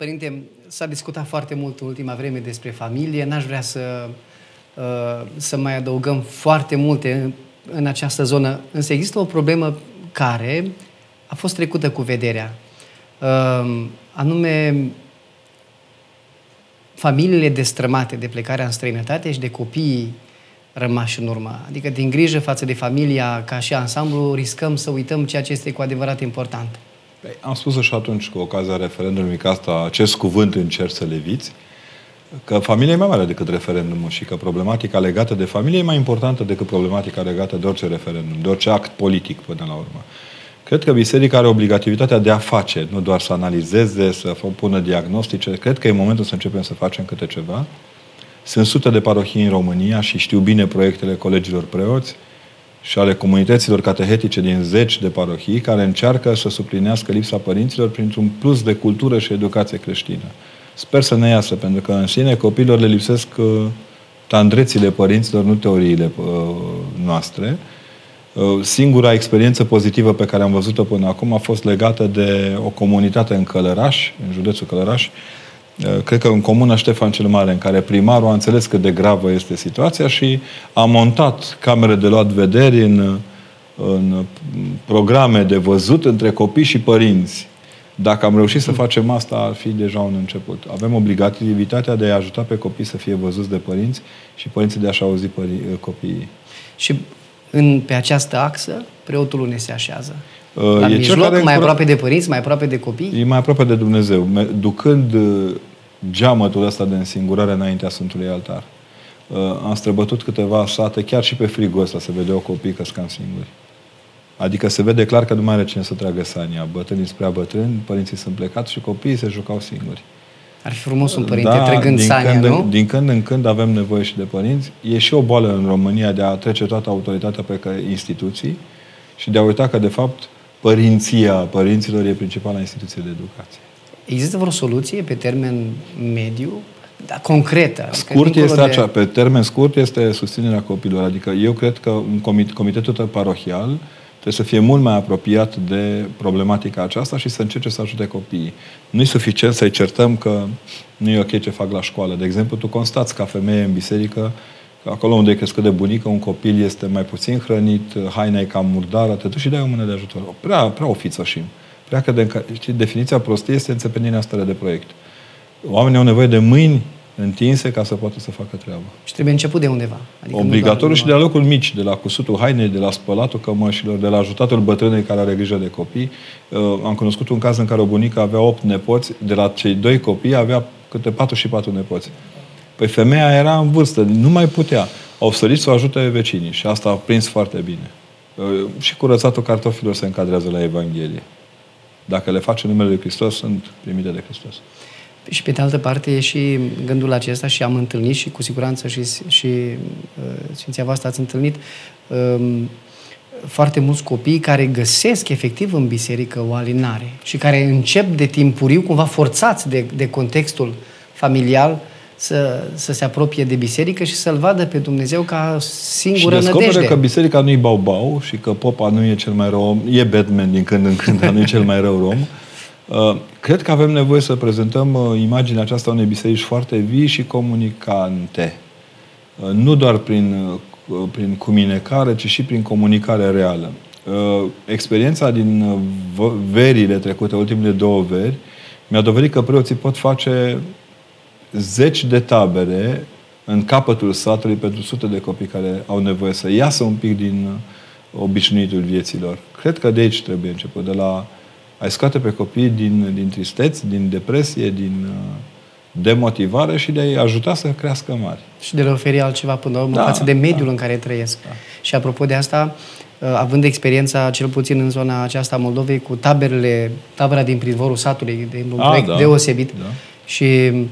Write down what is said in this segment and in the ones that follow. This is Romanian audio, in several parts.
Părinte, s-a discutat foarte mult în ultima vreme despre familie. N-aș vrea să, uh, să mai adăugăm foarte multe în această zonă, însă există o problemă care a fost trecută cu vederea. Uh, anume, familiile destrămate de plecarea în străinătate și de copiii rămași în urmă. Adică din grijă față de familia ca și ansamblu riscăm să uităm ceea ce este cu adevărat important. Păi, am spus și atunci cu ocazia referendumului că asta, acest cuvânt încerc să leviți, că familia e mai mare decât referendumul și că problematica legată de familie e mai importantă decât problematica legată de orice referendum, de orice act politic până la urmă. Cred că biserica are obligativitatea de a face, nu doar să analizeze, să pună diagnostice. Cred că e momentul să începem să facem câte ceva. Sunt sute de parohii în România și știu bine proiectele colegilor preoți și ale comunităților catehetice din zeci de parohii care încearcă să suplinească lipsa părinților printr-un plus de cultură și educație creștină. Sper să ne iasă, pentru că în sine copiilor le lipsesc uh, tandrețile părinților, nu teoriile uh, noastre. Uh, singura experiență pozitivă pe care am văzut-o până acum a fost legată de o comunitate în Călăraș, în județul Călăraș, uh, cred că în comuna Ștefan cel Mare, în care primarul a înțeles cât de gravă este situația și a montat camere de luat vederi în, în programe de văzut între copii și părinți. Dacă am reușit să facem asta, ar fi deja un început. Avem obligativitatea de a ajuta pe copii să fie văzuți de părinți și părinții de a-și auzi pări- copiii. Și în, pe această axă, preotul unde se așează? Uh, La e mijloc, care mai aproape de părinți, mai aproape de copii? E mai aproape de Dumnezeu, ducând uh, geamătul ăsta de însingurare înaintea Sfântului Altar. Uh, am străbătut câteva sate, chiar și pe frigul ăsta se vedeau copii că cam singuri. Adică se vede clar că nu mai are cine să tragă sania. Bătrânii spre bătrâni, părinții sunt plecați și copiii se jucau singuri. Ar fi frumos un părinte da, trăgând din sania, când, nu? Din când în când avem nevoie și de părinți. E și o boală în România de a trece toată autoritatea pe instituții și de a uita că, de fapt, părinția părinților e principala instituție de educație. Există vreo soluție pe termen mediu, da, concretă? Scurt este de... acea, pe termen scurt este susținerea copilor. Adică eu cred că un comit, comitetul parohial Trebuie să fie mult mai apropiat de problematica aceasta și să încerce să ajute copiii. Nu e suficient să-i certăm că nu e ok ce fac la școală. De exemplu, tu constați ca femeie în biserică că acolo unde e crescut de bunică, un copil este mai puțin hrănit, haina e cam murdară, te duci și dai o mână de ajutor. Prea, prea ofițoșim. Prea că de, știi, definiția prostiei este înțepenirea stare de proiect. Oamenii au nevoie de mâini întinse ca să poată să facă treaba. Și trebuie început de undeva. Adică Obligatoriu și de la locul mici, de la cusutul hainei, de la spălatul cămășilor, de la ajutatul bătrânei care are grijă de copii. Uh, am cunoscut un caz în care o bunică avea opt nepoți, de la cei doi copii avea câte patru și patru nepoți. Păi femeia era în vârstă, nu mai putea. Au sărit să o ajute vecinii și asta a prins foarte bine. Uh, și curățatul cartofilor se încadrează la Evanghelie. Dacă le face numele Lui Hristos, sunt primite de Hristos. Și pe de altă parte e și gândul acesta și am întâlnit și cu siguranță și, și uh, Sfinția voastră ați întâlnit um, foarte mulți copii care găsesc efectiv în biserică o alinare și care încep de timpuriu, cumva forțați de, de contextul familial, să, să se apropie de biserică și să-L vadă pe Dumnezeu ca singură și nădejde. că biserica nu e bau-bau și că popa nu e cel mai rău om, e Batman din când în când, dar nu e cel mai rău om. Uh, cred că avem nevoie să prezentăm uh, imaginea aceasta unei biserici foarte vii și comunicante. Uh, nu doar prin, prin cuminecare, ci și prin comunicare reală. Experiența din verile trecute, ultimele două veri, mi-a dovedit că preoții pot face zeci de tabere în capătul satului pentru sute de copii care au nevoie să iasă un pic din obișnuitul vieților. Cred că de aici trebuie început, de la ai scoate pe copii din, din tristeți, din depresie, din uh, demotivare și de a-i ajuta să crească mari. Și de a le oferi altceva până la urmă da, față de mediul da. în care trăiesc. Da. Și apropo de asta, uh, având experiența, cel puțin în zona aceasta a Moldovei, cu taberele, tabăra din pridvorul satului, de un proiect da. deosebit, da. și uh,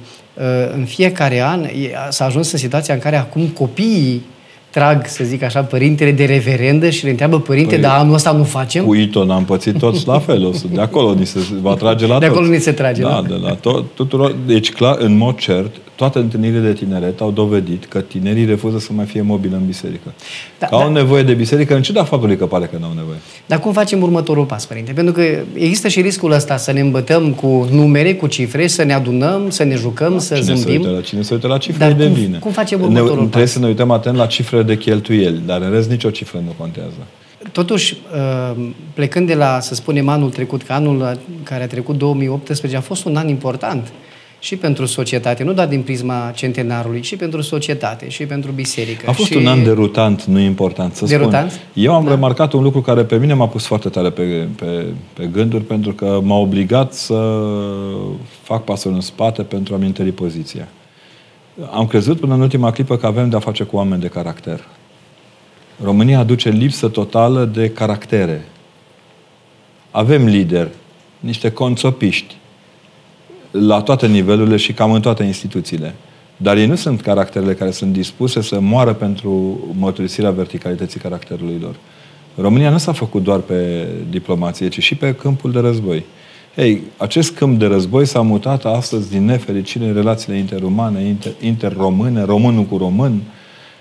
în fiecare an s-a ajuns în situația în care acum copiii trag, să zic așa, părintele de reverendă și le întreabă părinte, păi, dar anul ăsta nu facem? Cu Iton am pățit toți la fel. O să, de acolo ni se va trage la De toți. acolo ni se trage, da? Da, de la tot, tuturor. Deci, clar, în mod cert, toate întâlnirile de tineret au dovedit că tinerii refuză să mai fie mobili în biserică. Da, că au da. nevoie de biserică, în ciuda faptului că pare că nu au nevoie. Dar cum facem următorul pas, Părinte? Pentru că există și riscul ăsta să ne îmbătăm cu numere, cu cifre, să ne adunăm, să ne jucăm, da, să cine zâmbim. Se uită la, cine se uită la cifre Dar de cum, bine. cum facem ne, următorul Trebuie pas? să ne uităm atent la cifrele de cheltuieli, dar în rest nicio cifră nu contează. Totuși, uh, plecând de la, să spunem, anul trecut, că anul care a trecut 2018 a fost un an important și pentru societate, nu doar din prisma centenarului, și pentru societate, și pentru biserică. A fost și... un an derutant, nu important să Derutant? spun. Eu am Da. remarcat un lucru care pe mine m-a pus foarte tare pe, pe, pe gânduri, pentru că m-a obligat să fac pasul în spate pentru a-mi întări poziția. Am crezut până în ultima clipă că avem de-a face cu oameni de caracter. România aduce lipsă totală de caractere. Avem lideri, niște conțopiști, la toate nivelurile și cam în toate instituțiile. Dar ei nu sunt caracterele care sunt dispuse să moară pentru mărturisirea verticalității caracterului lor. România nu s-a făcut doar pe diplomație, ci și pe câmpul de război. Ei, acest câmp de război s-a mutat astăzi din nefericire în relațiile interumane, inter, interromâne, românul cu român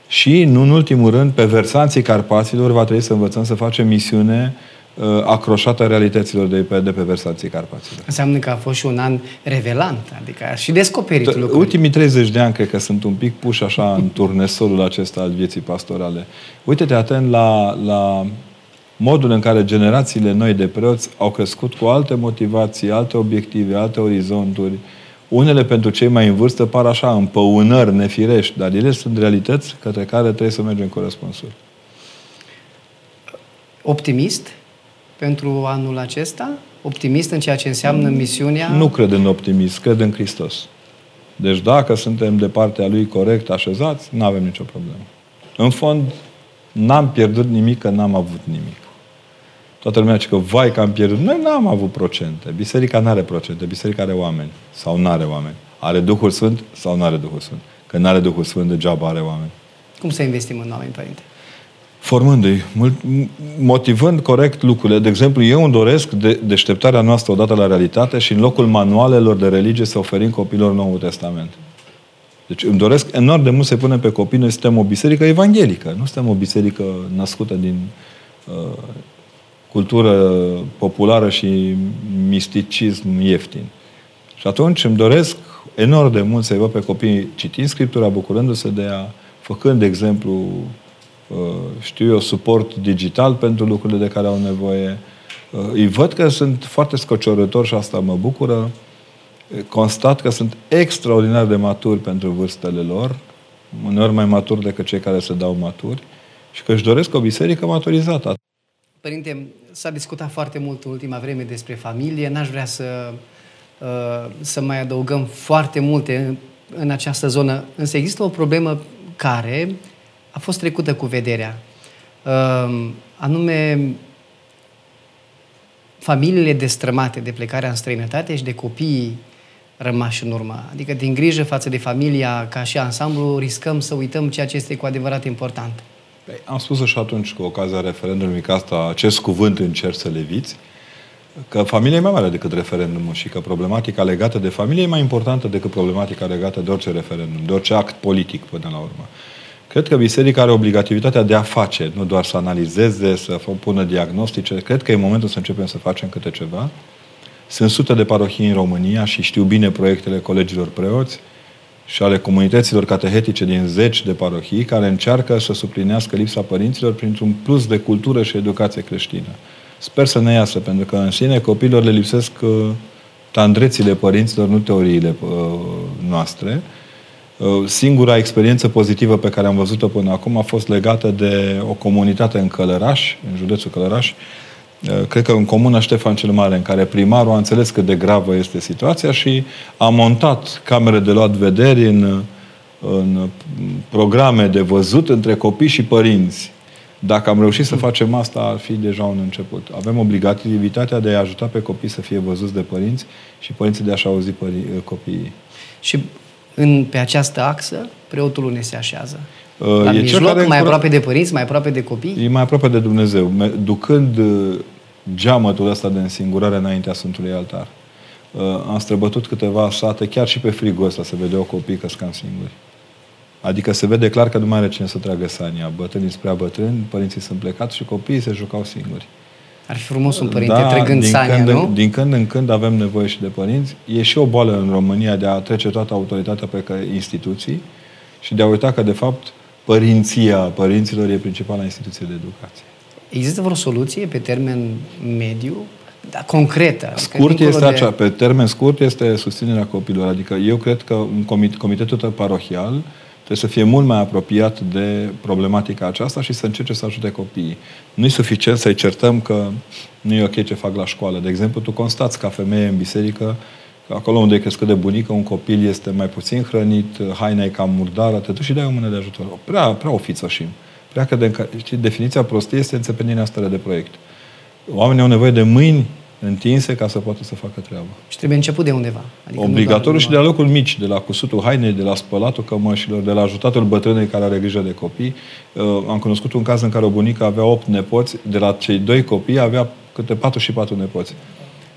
și, nu în ultimul rând, pe versanții Carpaților va trebui să învățăm să facem misiune uh, acroșată realităților de pe, de pe versanții Carpaților. Înseamnă că a fost și un an revelant, adică a și descoperit lucruri. Ultimii 30 de ani cred că sunt un pic puși așa în turnesolul acesta al vieții pastorale. Uite-te atent la, la modul în care generațiile noi de preoți au crescut cu alte motivații, alte obiective, alte orizonturi. Unele pentru cei mai în vârstă par așa împăunări nefirești, dar ele sunt realități către care trebuie să mergem cu răspunsuri. Optimist pentru anul acesta? Optimist în ceea ce înseamnă misiunea? Nu cred în optimism, cred în Hristos. Deci dacă suntem de partea Lui corect așezați, nu avem nicio problemă. În fond, n-am pierdut nimic, că n-am avut nimic. Toată lumea zice că, vai, că am pierdut. Noi n-am avut procente. Biserica nu are procente. Biserica are oameni. Sau nu are oameni. Are Duhul Sfânt sau nu are Duhul Sfânt. Că nu are Duhul Sfânt, degeaba are oameni. Cum să investim în oameni, Părinte? Formându-i, mult, motivând corect lucrurile. De exemplu, eu îmi doresc de, deșteptarea noastră odată la realitate și în locul manualelor de religie să oferim copilor Noul Testament. Deci îmi doresc enorm de mult să punem pe copii. Noi suntem o biserică evanghelică. Nu suntem o biserică născută din uh, cultură populară și misticism ieftin. Și atunci îmi doresc enorm de mult să-i văd pe copii citind Scriptura, bucurându-se de ea, făcând, de exemplu, știu eu, suport digital pentru lucrurile de care au nevoie. Îi văd că sunt foarte scociorători și asta mă bucură. Constat că sunt extraordinar de maturi pentru vârstele lor, uneori mai maturi decât cei care se dau maturi, și că își doresc o biserică maturizată. Părinte, s-a discutat foarte mult în ultima vreme despre familie. N-aș vrea să, să mai adăugăm foarte multe în această zonă, însă există o problemă care a fost trecută cu vederea. Anume, familiile destrămate de plecarea în străinătate și de copiii rămași în urmă. Adică din grijă față de familia ca și ansamblu, riscăm să uităm ceea ce este cu adevărat important. Păi, am spus și atunci cu ocazia referendumului că asta, acest cuvânt încerc să leviți, că familia e mai mare decât referendumul și că problematica legată de familie e mai importantă decât problematica legată de orice referendum, de orice act politic până la urmă. Cred că biserica are obligativitatea de a face, nu doar să analizeze, să pună diagnostice. Cred că e momentul să începem să facem câte ceva. Sunt sute de parohii în România și știu bine proiectele colegilor preoți și ale comunităților catehetice din zeci de parohii care încearcă să suplinească lipsa părinților printr-un plus de cultură și educație creștină. Sper să ne iasă, pentru că în sine copiilor le lipsesc tandrețile părinților, nu teoriile noastre. Singura experiență pozitivă pe care am văzut-o până acum a fost legată de o comunitate în Călăraș, în județul Călăraș, cred că în comuna Ștefan cel Mare, în care primarul a înțeles cât de gravă este situația și a montat camere de luat vederi în, în programe de văzut între copii și părinți. Dacă am reușit să facem asta, ar fi deja un început. Avem obligativitatea de a ajuta pe copii să fie văzuți de părinți și părinții de a-și auzi pări- copiii. Și în, pe această axă, preotul unde se așează? Uh, La e mijloc, cel care mai încura- aproape de părinți, mai aproape de copii? E mai aproape de Dumnezeu, me- ducând uh, geamătul ăsta de însingurare înaintea Sfântului Altar. Uh, am străbătut câteva sate, chiar și pe frigul ăsta se vedeau copii că scam singuri. Adică se vede clar că nu mai are cine să tragă sania. Bătrânii spre bătrâni, părinții sunt plecați și copiii se jucau singuri. Ar fi frumos un părinte da, trăgând din sania, când nu? În, din când în când avem nevoie și de părinți. E și o boală în România de a trece toată autoritatea pe instituții și de a uita că, de fapt, părinția părinților e principala instituție de educație. Există vreo soluție pe termen mediu, da, concretă? Adică scurt este de... acea, pe termen scurt este susținerea copilor. Adică eu cred că un comit, comitetul parohial trebuie să fie mult mai apropiat de problematica aceasta și să încerce să ajute copiii. Nu e suficient să-i certăm că nu e ok ce fac la școală. De exemplu, tu constați ca femeie în biserică acolo unde e crescut de bunică, un copil este mai puțin hrănit, haina e cam murdară, te duci și dai o mână de ajutor. Prea, prea ofițoșim. Prea că de, știi, definiția prostiei este înțepenirea stare de proiect. Oamenii au nevoie de mâini întinse ca să poată să facă treaba. Și trebuie început de undeva. Adică Obligatoriu și de la locul mici, de la cusutul hainei, de la spălatul cămășilor, de la ajutatul bătrânei care are grijă de copii. Uh, am cunoscut un caz în care o bunică avea opt nepoți, de la cei doi copii avea câte patru și patru nepoți.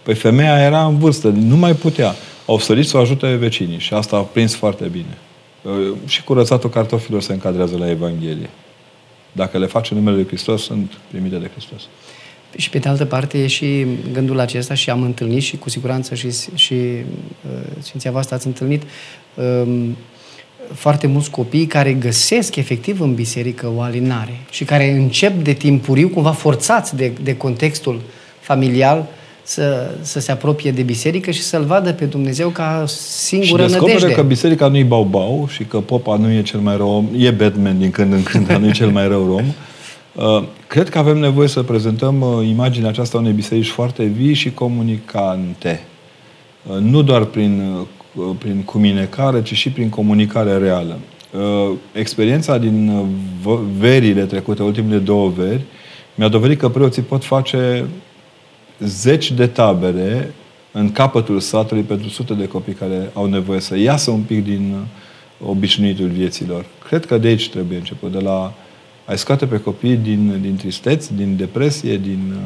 Păi femeia era în vârstă, nu mai putea. Au sărit să o ajute vecinii și asta a prins foarte bine. Uh, și curățatul cartofilor se încadrează la Evanghelie. Dacă le face numele Lui Hristos, sunt primite de Hristos. Și pe de altă parte e și gândul acesta și am întâlnit și cu siguranță și, și uh, Sfinția voastră ați întâlnit um, foarte mulți copii care găsesc efectiv în biserică o alinare și care încep de timpuriu, cumva forțați de, de contextul familial, să, să se apropie de biserică și să-L vadă pe Dumnezeu ca singură și nădejde. că biserica nu e bau-bau și că popa nu e cel mai rău om, e Batman din când în când, dar nu e cel mai rău om. Uh, cred că avem nevoie să prezentăm uh, imaginea aceasta unei biserici foarte vii și comunicante. Uh, nu doar prin, prin cuminecare, ci și prin comunicare reală. Experiența din verile trecute, ultimele două veri, mi-a dovedit că preoții pot face zeci de tabere în capătul satului pentru sute de copii care au nevoie să iasă un pic din obișnuitul vieților. Cred că de aici trebuie început, de la ai scoate pe copii din, din tristeți, din depresie, din uh,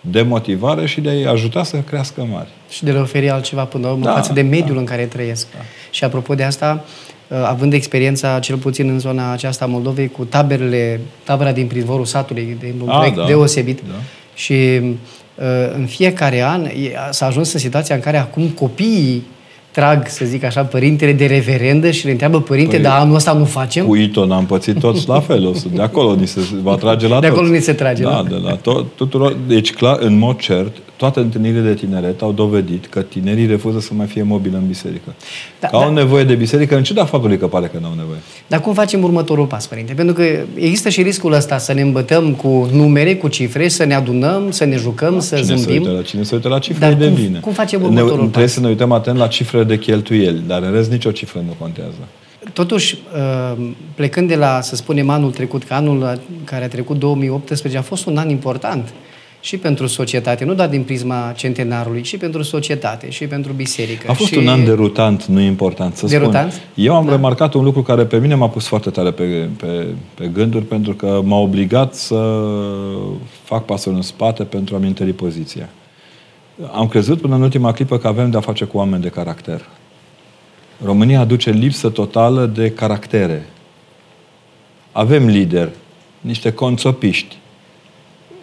demotivare și de a-i ajuta să crească mari. Și de a le oferi altceva până la urmă da, față de mediul da. în care trăiesc. Da. Și apropo de asta, uh, având experiența, cel puțin în zona aceasta a Moldovei, cu taberele, tabăra din pridvorul satului, de un a, proiect da, deosebit, da. și uh, în fiecare an s-a ajuns în situația în care acum copiii trag, să zic așa, părintele de reverendă și le întreabă părinte, păi, dar anul ăsta nu facem? Cu Iton am pățit toți la fel. O să, de acolo ni se va trage la De toți. acolo ni se trage, da? Da, de la to- tuturor. Deci, clar, în mod cert, toate întâlnirile de tineret au dovedit că tinerii refuză să mai fie mobili în biserică. Da, că da. au nevoie de biserică, în ciuda faptului că pare că nu au nevoie. Dar cum facem următorul pas, părinte? Pentru că există și riscul ăsta să ne îmbătăm cu numere, cu cifre, să ne adunăm, să ne jucăm, da, să cine zâmbim. Se uită la, cine se uită la cifre Dar de cum, bine. cum facem următorul ne, pas? Trebuie să ne uităm atent la cifrele de cheltuieli, dar în rest nicio cifră nu contează. Totuși, uh, plecând de la, să spunem, anul trecut, că anul care a trecut 2018 a fost un an important și pentru societate, nu doar din prisma centenarului, și pentru societate, și pentru biserică. A fost și... un an derutant, nu important să derutant? spun. Eu am da. remarcat un lucru care pe mine m-a pus foarte tare pe, pe, pe gânduri, pentru că m-a obligat să fac pasul în spate pentru a-mi întări poziția. Am crezut până în ultima clipă că avem de-a face cu oameni de caracter. România aduce lipsă totală de caractere. Avem lideri, niște conțopiști,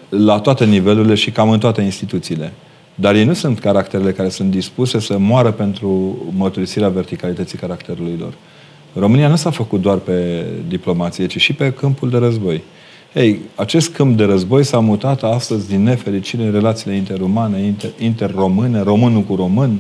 la toate nivelurile și cam în toate instituțiile. Dar ei nu sunt caracterele care sunt dispuse să moară pentru mărturisirea verticalității caracterului lor. România nu s-a făcut doar pe diplomație, ci și pe câmpul de război. Ei, acest câmp de război s-a mutat astăzi din nefericire în relațiile interumane, inter, interromâne, românul cu român,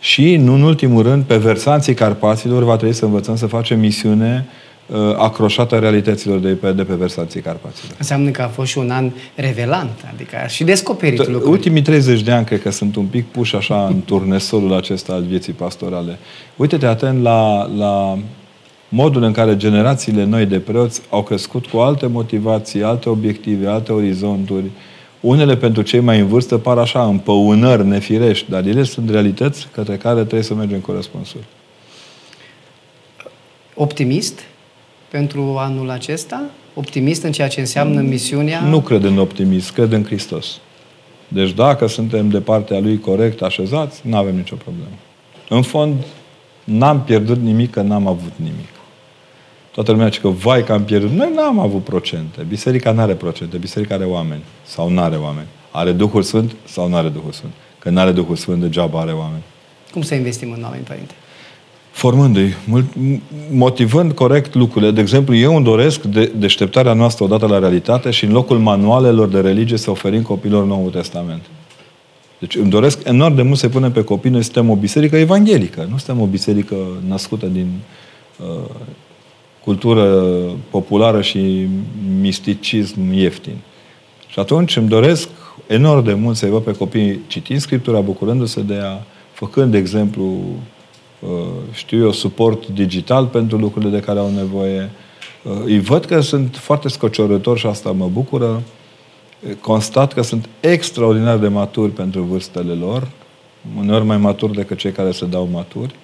și, nu în ultimul rând, pe versanții Carpaților va trebui să învățăm să facem misiune uh, acroșată realităților de pe, de pe versanții Carpaților. Înseamnă că a fost și un an revelant, adică a și descoperit T- lucruri. Ultimii 30 de ani cred că sunt un pic puși așa în turnesolul acesta al vieții pastorale. Uite-te atent la, la modul în care generațiile noi de preoți au crescut cu alte motivații, alte obiective, alte orizonturi, unele pentru cei mai în vârstă par așa împăunări nefirești, dar ele sunt realități către care trebuie să mergem cu răspunsul. Optimist pentru anul acesta? Optimist în ceea ce înseamnă misiunea? Nu cred în optimist, cred în Hristos. Deci dacă suntem de partea lui corect așezați, nu avem nicio problemă. În fond, n-am pierdut nimic, că n-am avut nimic. Toată lumea zice că, vai că am pierdut. Noi n-am avut procente. Biserica nu are procente. Biserica are oameni. Sau nu are oameni. Are Duhul Sfânt sau nu are Duhul Sfânt. Că nu are Duhul Sfânt, degeaba are oameni. Cum să investim în oameni, Părinte? Formându-i, motivând corect lucrurile. De exemplu, eu îmi doresc de, deșteptarea noastră odată la realitate și în locul manualelor de religie să oferim copilor Noul Testament. Deci îmi doresc enorm de mult să punem pe copii. Noi suntem o biserică evanghelică. Nu suntem o biserică născută din uh, cultură populară și misticism ieftin. Și atunci îmi doresc enorm de mult să-i văd pe copii citind Scriptura, bucurându-se de ea, făcând, de exemplu, uh, știu eu, suport digital pentru lucrurile de care au nevoie. Uh, îi văd că sunt foarte scociorători și asta mă bucură. Constat că sunt extraordinar de maturi pentru vârstele lor, uneori mai maturi decât cei care se dau maturi,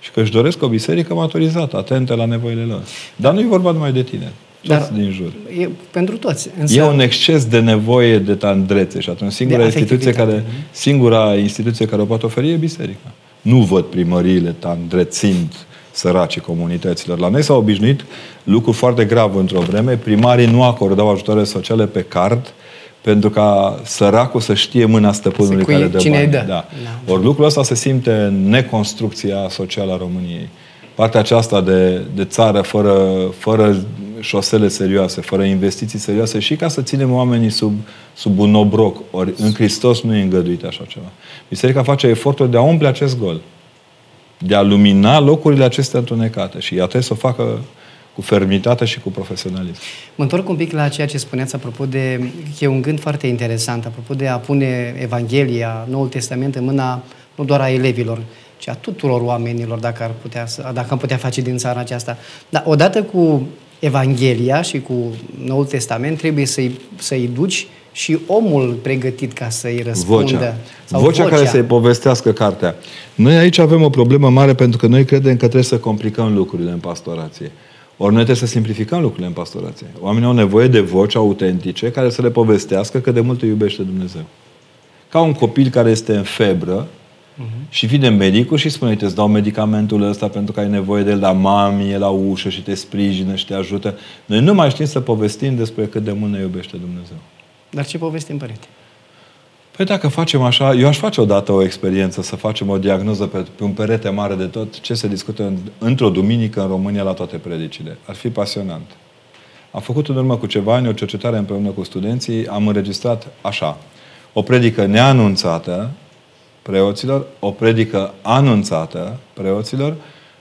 și că își doresc o biserică maturizată, atentă la nevoile lor. Dar nu e vorba numai de tine. Dar din jur. E pentru toți. Însă... E un exces de nevoie de tandrețe și atunci singura instituție, care, singura instituție care o poate oferi e biserica. Nu văd primăriile tandrețind săracii comunităților. La noi s-a obișnuit lucru foarte grav într-o vreme. Primarii nu acordau ajutoare sociale pe card pentru ca săracul să știe mâna stăpânului care dă cine bani. Dă. Da. Da. Ori lucrul ăsta se simte în neconstrucția socială a României. Partea aceasta de, de țară fără, fără șosele serioase, fără investiții serioase și ca să ținem oamenii sub, sub un obroc. Ori în Hristos nu e îngăduit așa ceva. Biserica face efortul de a umple acest gol. De a lumina locurile acestea întunecate. Și ea trebuie să o facă cu fermitate și cu profesionalism. Mă întorc un pic la ceea ce spuneați apropo de, e un gând foarte interesant, apropo de a pune Evanghelia, Noul Testament în mâna nu doar a elevilor, ci a tuturor oamenilor, dacă, ar putea, dacă am putea face din țara aceasta. Dar odată cu Evanghelia și cu Noul Testament trebuie să-i, să-i duci și omul pregătit ca să-i răspundă. Vocea. Sau vocea, vocea care să-i povestească cartea. Noi aici avem o problemă mare pentru că noi credem că trebuie să complicăm lucrurile în pastorație. Ori noi trebuie să simplificăm lucrurile în pastorație. Oamenii au nevoie de voci autentice care să le povestească că de mult îi iubește Dumnezeu. Ca un copil care este în febră uh-huh. și vine medicul și spune, te dau medicamentul ăsta pentru că ai nevoie de el, dar mami e la ușă și te sprijină și te ajută. Noi nu mai știm să povestim despre cât de mult ne iubește Dumnezeu. Dar ce povestim, părinte? Păi dacă facem așa, eu aș face odată o experiență, să facem o diagnoză pe, pe un perete mare de tot ce se discută în, într-o duminică în România la toate predicile. Ar fi pasionant. Am făcut în urmă cu ceva ani o cercetare împreună cu studenții, am înregistrat așa, o predică neanunțată preoților, o predică anunțată preoților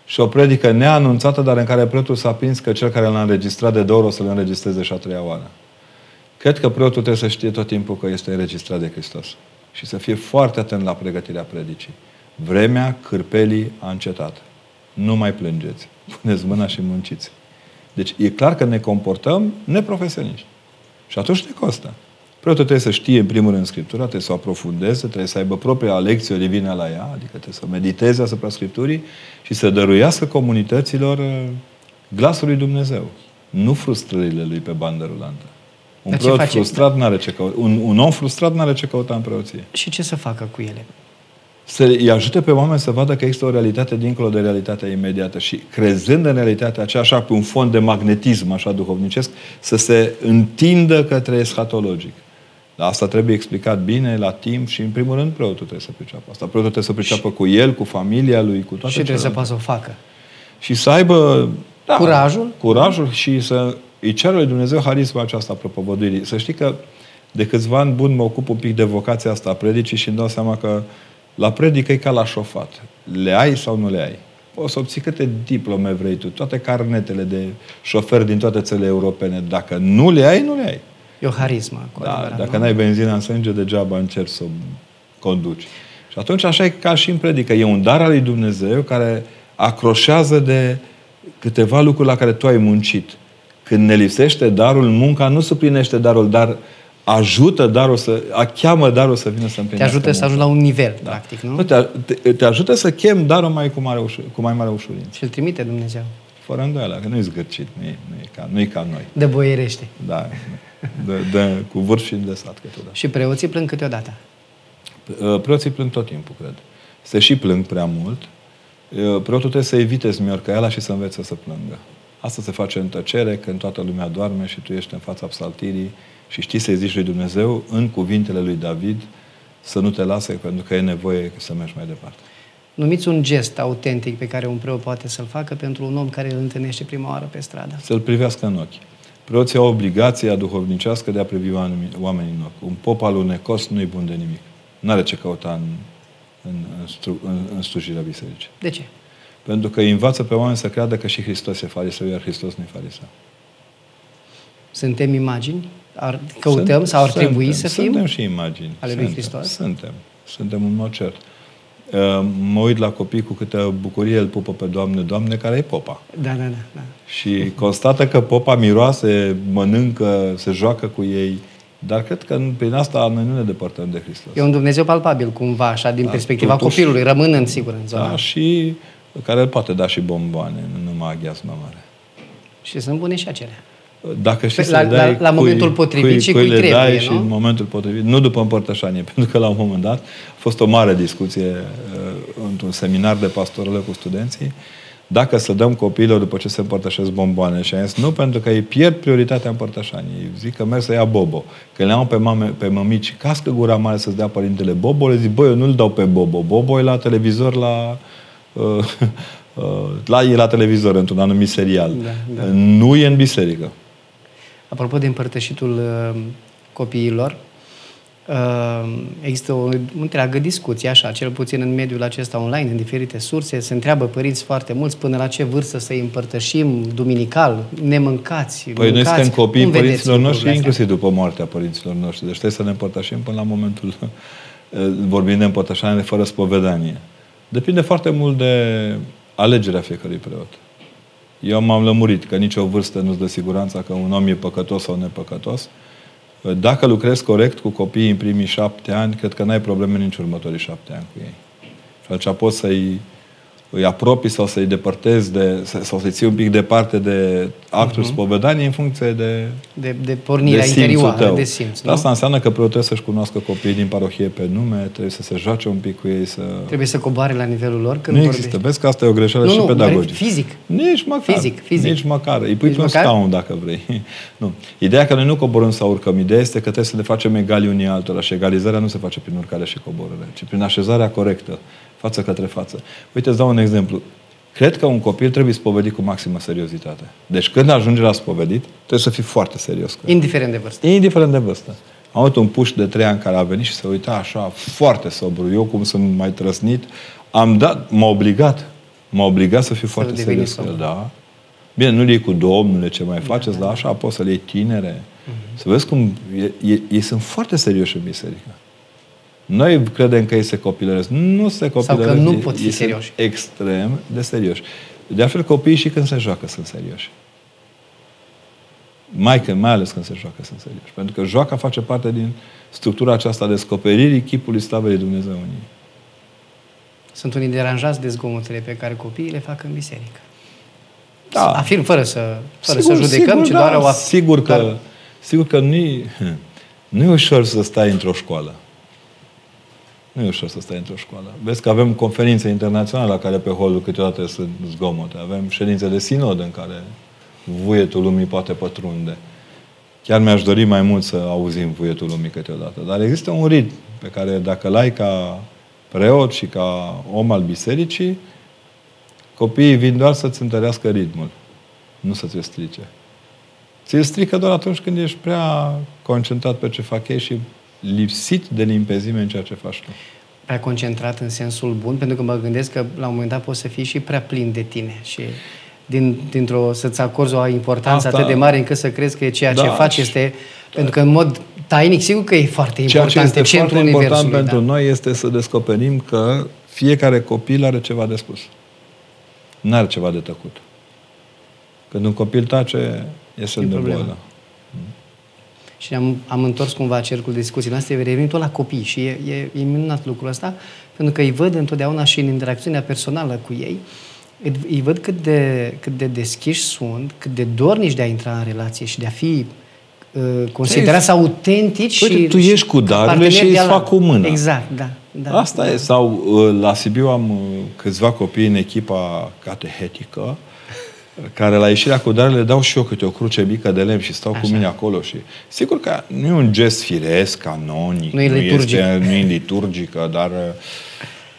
și o predică neanunțată, dar în care preotul s-a prins că cel care l-a înregistrat de două ori o să-l înregistreze și a treia oară. Cred că preotul trebuie să știe tot timpul că este înregistrat de Hristos. Și să fie foarte atent la pregătirea predicii. Vremea cârpelii a încetat. Nu mai plângeți. Puneți mâna și munciți. Deci e clar că ne comportăm neprofesioniști. Și atunci ne costă. Preotul trebuie să știe, în primul rând, Scriptura, trebuie să o aprofundeze, trebuie să aibă propria lecție divină la ea, adică trebuie să mediteze asupra Scripturii și să dăruiască comunităților uh, glasul lui Dumnezeu. Nu frustrările lui pe bandă rulantă. Un Dar preot frustrat da. n-are ce căuta. Un, un om frustrat n-are ce căuta în preoție. Și ce să facă cu ele? Să îi ajute pe oameni să vadă că există o realitate dincolo de realitatea imediată și crezând în realitatea aceea, așa pe un fond de magnetism, așa duhovnicesc, să se întindă către eschatologic. Dar asta trebuie explicat bine, la timp și, în primul rând, preotul trebuie să priceapă asta. Preotul trebuie să priceapă și, cu el, cu familia lui, cu toate Și trebuie să poată să o facă. Și să aibă da, curajul. Curajul și să îi cer lui Dumnezeu harisma aceasta a propovăduirii. Să știi că de câțiva ani bun mă ocup un pic de vocația asta a predicii și îmi dau seama că la predică e ca la șofat. Le ai sau nu le ai? O să obții câte diplome vrei tu, toate carnetele de șofer din toate țările europene. Dacă nu le ai, nu le ai. E o harismă. Cu da, adevărat, dacă nu? n-ai benzină în sânge, degeaba încerci să o conduci. Și atunci așa e ca și în predică. E un dar al lui Dumnezeu care acroșează de câteva lucruri la care tu ai muncit. Când ne lipsește darul, munca nu suplinește darul, dar ajută darul să, cheamă darul să vină să împlinească. Te ajută munca. să ajungi la un nivel, da. practic, nu? nu te, te, te, ajută să chem darul mai cu, mare ușur, cu mai mare ușurință. Și îl trimite Dumnezeu. Fără îndoială, că nu e zgârcit, nu e, nu e, ca, nu e ca noi. De boierește. Da, de, de, cu vârf și de sat câteodată. Și preoții plâng câteodată. Uh, preoții plâng tot timpul, cred. Se și plâng prea mult. Uh, preotul trebuie să evite smiorcăiala și să învețe să plângă. Asta se face în tăcere, când toată lumea doarme și tu ești în fața psaltirii și știi să-i zici lui Dumnezeu în cuvintele lui David să nu te lase pentru că e nevoie să mergi mai departe. Numiți un gest autentic pe care un preot poate să-l facă pentru un om care îl întâlnește prima oară pe stradă. Să-l privească în ochi. Preoții au obligația duhovnicească de a privi oamenii în ochi. Un pop alunecos nu-i bun de nimic. Nu are ce căuta în, în, în, stru, în, în slujirea bisericii. De ce? Pentru că îi învață pe oameni să creadă că și Hristos e fariseu, iar Hristos nu e fariseu. Suntem imagini? Ar, căutăm Sunt, sau ar suntem, trebui să fim? Suntem și imagini. Ale lui Hristos? Suntem. Suntem un mod cert. Uh, mă uit la copii cu câtă bucurie îl pupă pe Doamne, Doamne, care e popa. Da, da, da. da. Și constată că popa miroase, mănâncă, se joacă cu ei. Dar cred că prin asta noi nu ne depărtăm de Hristos. E un Dumnezeu palpabil, cumva, așa, din da, perspectiva totuși, copilului, rămânând sigur în zona. Da, și care îl poate da și bomboane, nu numai aghiazmă mare. Și sunt bune și acelea. Dacă știi la, să dai la, la momentul cui, potrivit cui, și cui, cui trebuie, dai nu? și în momentul potrivit, nu după împărtășanie, pentru că la un moment dat a fost o mare discuție uh, într-un seminar de pastorele cu studenții, dacă să dăm copiilor după ce se împărtășesc bomboane. Și am zis, nu, pentru că ei pierd prioritatea împărtășaniei. Zic că merg să ia bobo. Că le au pe, mame, pe mămici, cască gura mare să-ți dea părintele bobo, le zic, băi, eu nu-l dau pe bobo. Bobo e la televizor la... Uh, uh, la, e la televizor într-un anumit serial. Da, da. Nu e în biserică. Apropo de împărtășitul uh, copiilor, uh, există o întreagă discuție, așa, cel puțin în mediul acesta online, în diferite surse, se întreabă părinți foarte mulți până la ce vârstă să îi împărtășim duminical, nemâncați, Păi noi suntem copii părinților noștri, inclusiv după moartea părinților noștri. Deci trebuie să ne împărtășim până la momentul, uh, vorbind de împărtășanie fără spovedanie. Depinde foarte mult de alegerea fiecărui preot. Eu m-am lămurit că nicio vârstă nu-ți dă siguranța că un om e păcătos sau nepăcătos. Dacă lucrezi corect cu copiii în primii șapte ani, cred că n-ai probleme nici următorii șapte ani cu ei. Și atunci poți să-i îi apropii sau să-i depărtezi de, sau să-i ții un pic departe de actul uh-huh. spovedanii în funcție de de, de pornirea de interioară, tău. de simț. Nu? Asta înseamnă că preotul trebuie să-și cunoască copiii din parohie pe nume, trebuie să se joace un pic cu ei, să... Trebuie să coboare la nivelul lor când Nu vorbești. există. Vezi că asta e o greșeală nu, și nu, pedagogică. fizic. Nici măcar. Fizic, fizic. Nici măcar. Îi pui pe un scaun dacă vrei. nu. Ideea că noi nu coborâm sau urcăm. Ideea este că trebuie să ne facem egali unii altora și egalizarea nu se face prin urcare și coborâre, ci prin așezarea corectă față către față. Uite, îți dau un exemplu. Cred că un copil trebuie spovedit cu maximă seriozitate. Deci când ajunge la spovedit, trebuie să fii foarte serios. Cu Indiferent de vârstă. Indiferent de vârstă. Am avut un puș de trei ani care a venit și se uita așa foarte sobru. Eu, cum sunt mai trăsnit, am dat, m-a obligat. M-a obligat să fiu să foarte serios cu el. Da. Bine, nu-l iei cu domnule ce mai faceți, da, dar așa poți să-l iei tinere. Uh-huh. Să vezi cum e, e, ei sunt foarte serioși în biserică. Noi credem că ei se copilăresc. Nu se copilăresc. Sau că nu pot fi serioși. extrem de serioși. De altfel, copiii și când se joacă sunt serioși. Mai, când, mai ales când se joacă sunt serioși. Pentru că joaca face parte din structura aceasta a descoperirii chipului slavei Dumnezeu în ei. Sunt unii deranjați de zgomotele pe care copiii le fac în biserică. Da. Afirm fără să, fără sigur, să judecăm, sigur, ci doar da, o... Sigur că, doar... sigur că nu nu e ușor să stai într-o școală. Nu e ușor să stai într-o școală. Vezi că avem conferințe internaționale la care pe holul câteodată sunt zgomote. Avem ședințe de sinod în care vuietul lumii poate pătrunde. Chiar mi-aș dori mai mult să auzim vuietul lumii câteodată. Dar există un ritm pe care dacă l-ai ca preot și ca om al bisericii, copiii vin doar să-ți întărească ritmul, nu să ți strice. Ți-l strică doar atunci când ești prea concentrat pe ce fac ei și lipsit de limpezime în ceea ce faci tu. Prea concentrat în sensul bun, pentru că mă gândesc că la un moment dat poți să fii și prea plin de tine și din, dintr-o, să-ți acorzi o importanță Asta, atât de mare încât să crezi că ceea da, ce faci este... Pentru că în mod tainic, sigur că e foarte important. Ceea ce este foarte important pentru da. noi este să descoperim că fiecare copil are ceva de spus. Nu are ceva de tăcut. Când un copil tace, este de boală. Și am, am întors cumva cercul de discuții noastre, revenit tot la copii și e, e, e minunat lucrul ăsta, pentru că îi văd întotdeauna și în interacțiunea personală cu ei, îi văd cât de, cât de deschiși sunt, cât de dornici de a intra în relație și de a fi uh, considerați autentici Uite, și tu ești cu darurile parteneri și îți de-al- fac cu mâna. Exact, da. da Asta da. e. Sau uh, la Sibiu am uh, câțiva copii în echipa catehetică care la ieșirea cu darurile dau și eu câte o cruce mică de lemn și stau Așa. cu mine acolo și sigur că nu e un gest firesc, canonic, Nu e liturgic. este, nu e liturgică, dar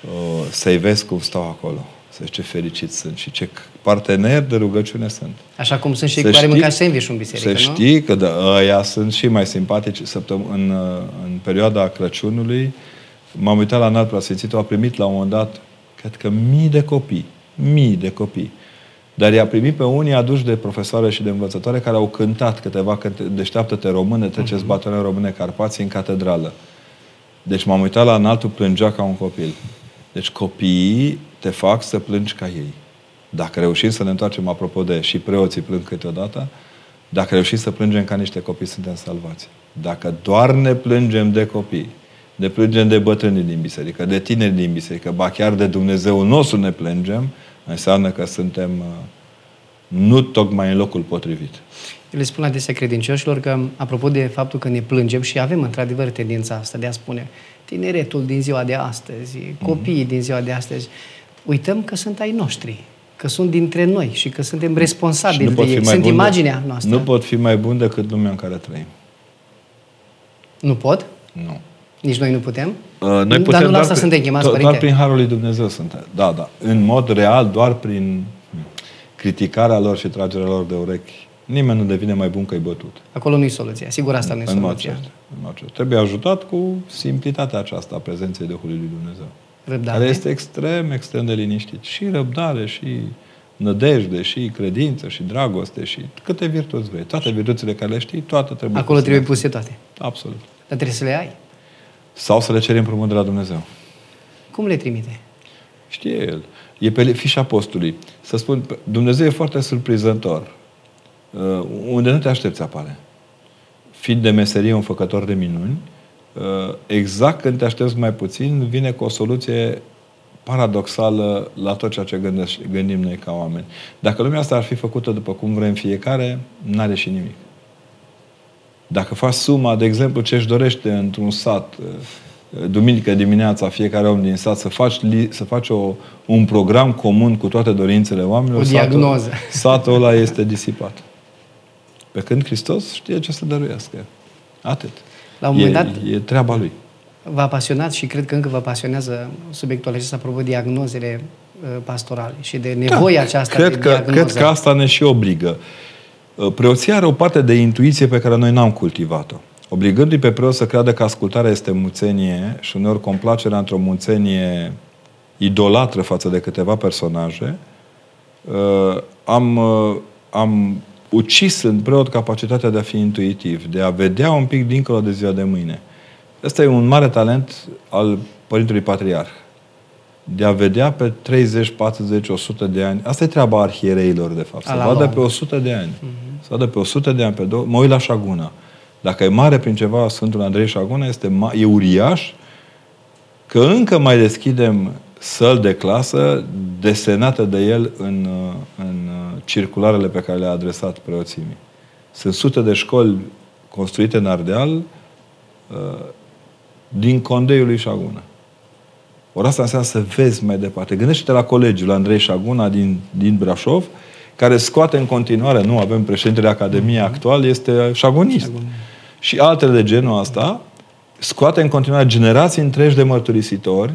uh, să-i vezi cum stau acolo. Să ce fericiți sunt și ce parteneri de rugăciune sunt. Așa cum sunt și Să care știi- mânca sandwich în biserică, Să nu? știi că de, ăia sunt și mai simpatici. Săptăm- în, uh, în perioada Crăciunului m-am uitat la înalt preasfințitul, a primit la un moment dat, cred că mii de copii. Mii de copii. Dar i-a primit pe unii aduși de profesoare și de învățătoare care au cântat câteva cânte, Deșteaptă-te române, treceți Mhm. batonele române Carpații în catedrală. Deci m-am uitat la înaltul, plângea ca un copil. Deci copiii te fac să plângi ca ei. Dacă reușim să ne întoarcem, apropo de și preoții plâng câteodată, dacă reușim să plângem ca niște copii, suntem salvați. Dacă doar ne plângem de copii, ne plângem de bătrânii din biserică, de tineri din biserică, ba chiar de Dumnezeu nostru ne plângem, înseamnă că suntem uh, nu tocmai în locul potrivit. Eu le spun adesea credincioșilor că, apropo de faptul că ne plângem și avem într-adevăr tendința asta de a spune tineretul din ziua de astăzi, copiii din ziua de astăzi, uităm că sunt ai noștri, că sunt dintre noi și că suntem Și responsabili de ei. Sunt bun de- imaginea noastră. Nu pot fi mai bun decât lumea în care trăim. nu pot? Nu. Nici noi nu putem? Uh, Noi Dar putem nu la doar asta prin- suntem chemați, do- părinte? Doar prin Harul lui Dumnezeu suntem. Da, da. În mod real, doar prin criticarea lor și tragerea lor de urechi. Nimeni nu devine mai bun că e bătut. Acolo nu e soluția. Sigur, asta nu e În mod soluția. cert. În mod cert. Trebuie ajutat cu simplitatea aceasta a prezenței Duhului lui Dumnezeu. Răbdare. Care este extrem, extrem de liniștit. Și răbdare, și nădejde, și credință, și dragoste, și câte virtuți vrei. Toate virtuțile care le știi, toate trebuie Acolo puse. trebuie puse toate. Absolut. Dar trebuie să le ai. Sau să le cerem împrumut de la Dumnezeu. Cum le trimite? Știe el. E pe fișa postului. Să spun, Dumnezeu e foarte surprinzător. Uh, unde nu te aștepți apare. Fiind de meserie un făcător de minuni, uh, exact când te aștepți mai puțin, vine cu o soluție paradoxală la tot ceea ce gândesc, gândim noi ca oameni. Dacă lumea asta ar fi făcută după cum vrem fiecare, n-are și nimic. Dacă faci suma, de exemplu, ce își dorește într-un sat, uh, duminică dimineața, fiecare om din sat, să faci, li- să faci o, un program comun cu toate dorințele oamenilor, O diagnoză. Satul, satul ăla este disipat. Pe când Hristos știe ce să dăruiască. Atât. La un moment e, dat- e treaba lui. V-a pasionat și cred că încă vă pasionează subiectul acesta apropo de diagnozele uh, pastorale și de nevoia aceasta Da. cred de că, diagnoză. cred că asta ne și obligă. Uh, Preoția are o parte de intuiție pe care noi n-am cultivat-o. Obligându-i pe preot să creadă că ascultarea este muțenie și uneori complacerea într-o muțenie idolatră față de câteva personaje, uh, am, uh, am ucis în preot capacitatea de a fi intuitiv, de a vedea un pic dincolo de ziua de mâine. Ăsta e un mare talent al Părintului Patriarh. De a vedea pe 30, 40, 100 de ani. Asta e treaba arhiereilor, de fapt. Să Ala vadă lung. pe 100 de ani. Să vadă pe 100 de ani, pe două. Mă uit la Șaguna. Dacă e mare prin ceva Sfântul Andrei Șaguna, este ma- e uriaș, că încă mai deschidem săl de clasă desenate de el în, uh, în uh, circularele pe care le-a adresat preoțimii. Sunt sute de școli construite în Ardeal uh, din condeiul lui Șaguna. Ori asta înseamnă să vezi mai departe. Gândește-te la colegiul Andrei Șaguna din, din Brașov, care scoate în continuare, nu avem președintele Academiei actual, este șagonist. Și altele de genul ăsta, scoate în continuare generații întregi de mărturisitori,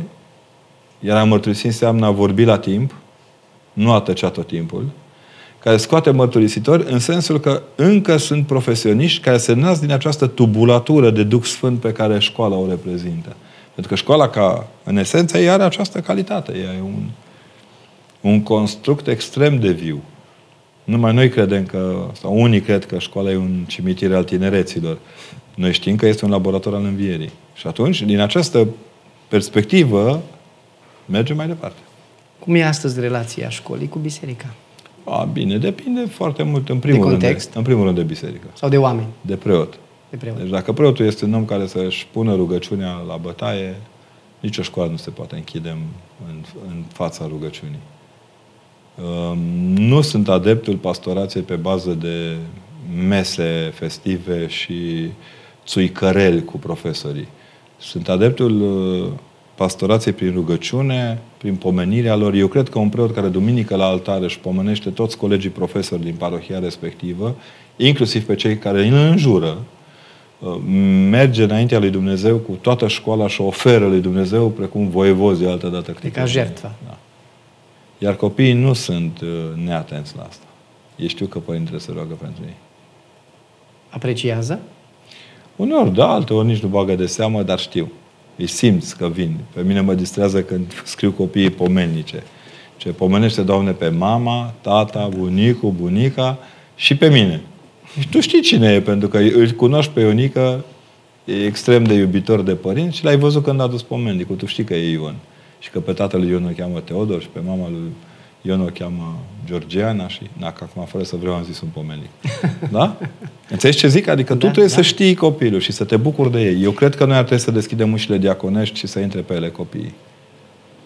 iar a mărturisi înseamnă a vorbi la timp, nu a tăcea tot timpul, care scoate mărturisitori în sensul că încă sunt profesioniști care se nasc din această tubulatură de Duh Sfânt pe care școala o reprezintă. Pentru că școala, ca, în esență, ea are această calitate. Ea e un, un construct extrem de viu. Numai noi credem că, sau unii cred că școala e un cimitir al tinereților. Noi știm că este un laborator al învierii. Și atunci, din această perspectivă, mergem mai departe. Cum e astăzi relația școlii cu biserica? A, bine, depinde foarte mult, în primul, De rând, context? de, în primul rând de biserică, Sau de oameni? de preot. De preot. Deci dacă preotul este un om care să-și pună rugăciunea la bătaie, nicio școală nu se poate închide în, în, în fața rugăciunii. Um, Nu sunt adeptul pastorației pe bază de mese festive și țuicăreli cu profesorii. Sunt adeptul uh, pastorației prin rugăciune, prin pomenirea lor. Eu cred că un preot care duminică la altar își pomenește toți colegii profesori din parohia respectivă, inclusiv pe cei care îl înjură, uh, merge înaintea lui Dumnezeu cu toată școala și oferă lui Dumnezeu precum voievozii altă dată. E ca jertfă. Da. Iar copiii nu sunt uh, neatenți la asta. Ei știu că părintele se roagă pentru ei. Apreciază? Uneori da, alteori nici nu bagă de seamă, dar știu. Îi simți că vin. Pe mine mă distrează când scriu copiii pomenice. Ce pomenește, Doamne, pe mama, tata, bunicul, bunica și pe mine. Și tu știi cine e, pentru că îl cunoști pe Ionică, e extrem de iubitor de părinți și l-ai văzut când a dus pomenicul. Tu știi că e Ion. Și că pe tatăl Ion o cheamă Teodor și pe mama lui Ion o cheamă Georgiana și, dacă acum fără să vreau am zis un pomenic. Da? Înțelegi ce zic? Adică tu da, trebuie da. să știi copilul și să te bucuri de ei. Eu cred că noi ar trebui să deschidem ușile diaconești și să intre pe ele copiii.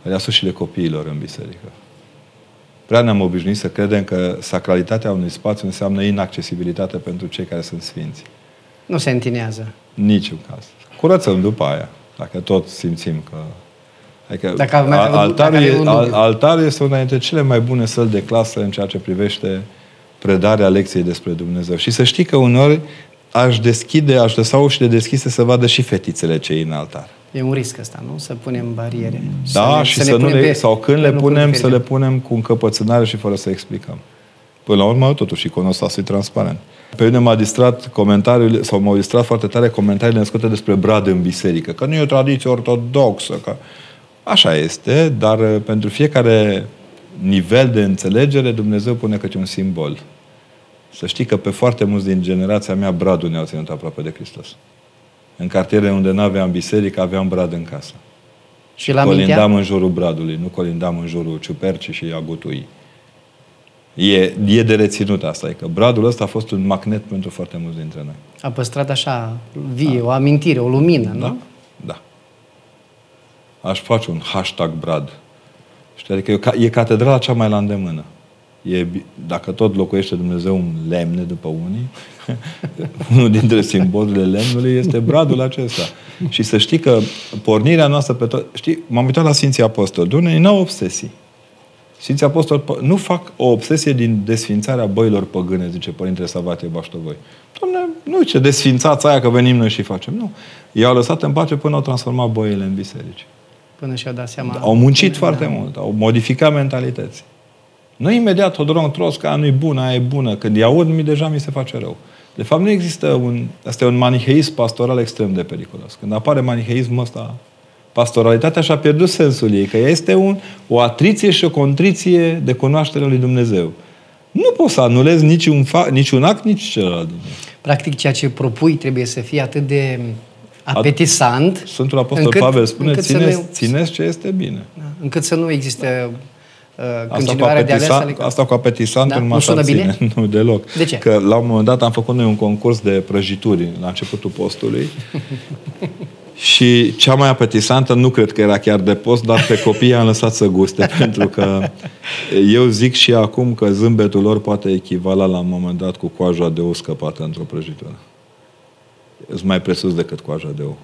Alea sunt ușile copiilor în biserică. Prea ne-am obișnuit să credem că sacralitatea unui spațiu înseamnă inaccesibilitate pentru cei care sunt sfinți. Nu se întinează. Niciun caz. Curățăm după aia. Dacă tot simțim că Adică dacă altarul, dacă altarul este una dintre cele mai bune săli de clasă în ceea ce privește predarea lecției despre Dumnezeu. Și să știi că uneori aș deschide, aș lăsa ușile deschise să vadă și fetițele cei în altar. E un risc ăsta, nu? Să punem bariere. Da, să ne, și să, să nu le, sau când le punem, să le punem cu încăpățânare și fără să explicăm. Până la urmă, totuși, iconostasul e transparent. Pe mine m-a distrat comentariile, sau m-au distrat foarte tare comentariile născute despre brad în biserică. Că nu e o tradiție ortodoxă, că Așa este, dar uh, pentru fiecare nivel de înțelegere, Dumnezeu pune câte un simbol. Să știi că pe foarte mulți din generația mea bradul ne-au ținut aproape de Hristos. În cartiere unde nu aveam biserică, aveam brad în casă. Și la colindam mintea? în jurul bradului, nu colindam în jurul ciupercii și agutui. E, e de reținut asta, e că bradul ăsta a fost un magnet pentru foarte mulți dintre noi. A păstrat așa vie, da. o amintire, o lumină, da? nu? Da aș face un hashtag Brad. Știi? Adică e, e catedrala cea mai la îndemână. E, dacă tot locuiește Dumnezeu în lemne după unii, unul dintre simbolurile lemnului este bradul acesta. Și să știi că pornirea noastră pe tot... Știi, m-am uitat la Sfinții Apostoli. Dumnezeu nu au obsesii. Sfinții Apostoli nu fac o obsesie din desfințarea băilor păgâne, zice Părintele Savatie Baștovoi. Doamne, nu ce desfințați aia că venim noi și facem. Nu. I-au lăsat în pace până au transformat băile în biserici. Până și-au dat seama. Au muncit până, foarte da. mult, au modificat mentalități. Nu imediat Todorong Trosca, nu e bună, aia e bună. Când îi aud, mi deja mi se face rău. De fapt, nu există un... Asta e un maniheism pastoral extrem de periculos. Când apare maniheismul ăsta, pastoralitatea și-a pierdut sensul ei, că ea este un, o atriție și o contriție de cunoaștere lui Dumnezeu. Nu poți să anulezi niciun, fa- niciun act, nici celălalt. Practic, ceea ce propui trebuie să fie atât de apetisant. Sfântul Apostol încât, Pavel spune, țineți, nu, țineți ce este bine. Da, încât să nu existe uh, asta cu, apetisan, adică... asta cu apetisantul da? nu sună bine? Nu, deloc. De ce? Că la un moment dat am făcut noi un concurs de prăjituri la începutul postului și cea mai apetisantă nu cred că era chiar de post, dar pe copii am lăsat să guste, pentru că eu zic și acum că zâmbetul lor poate echivala la un moment dat cu coaja de o scăpată într-o prăjitură sunt mai presus decât coaja de ou.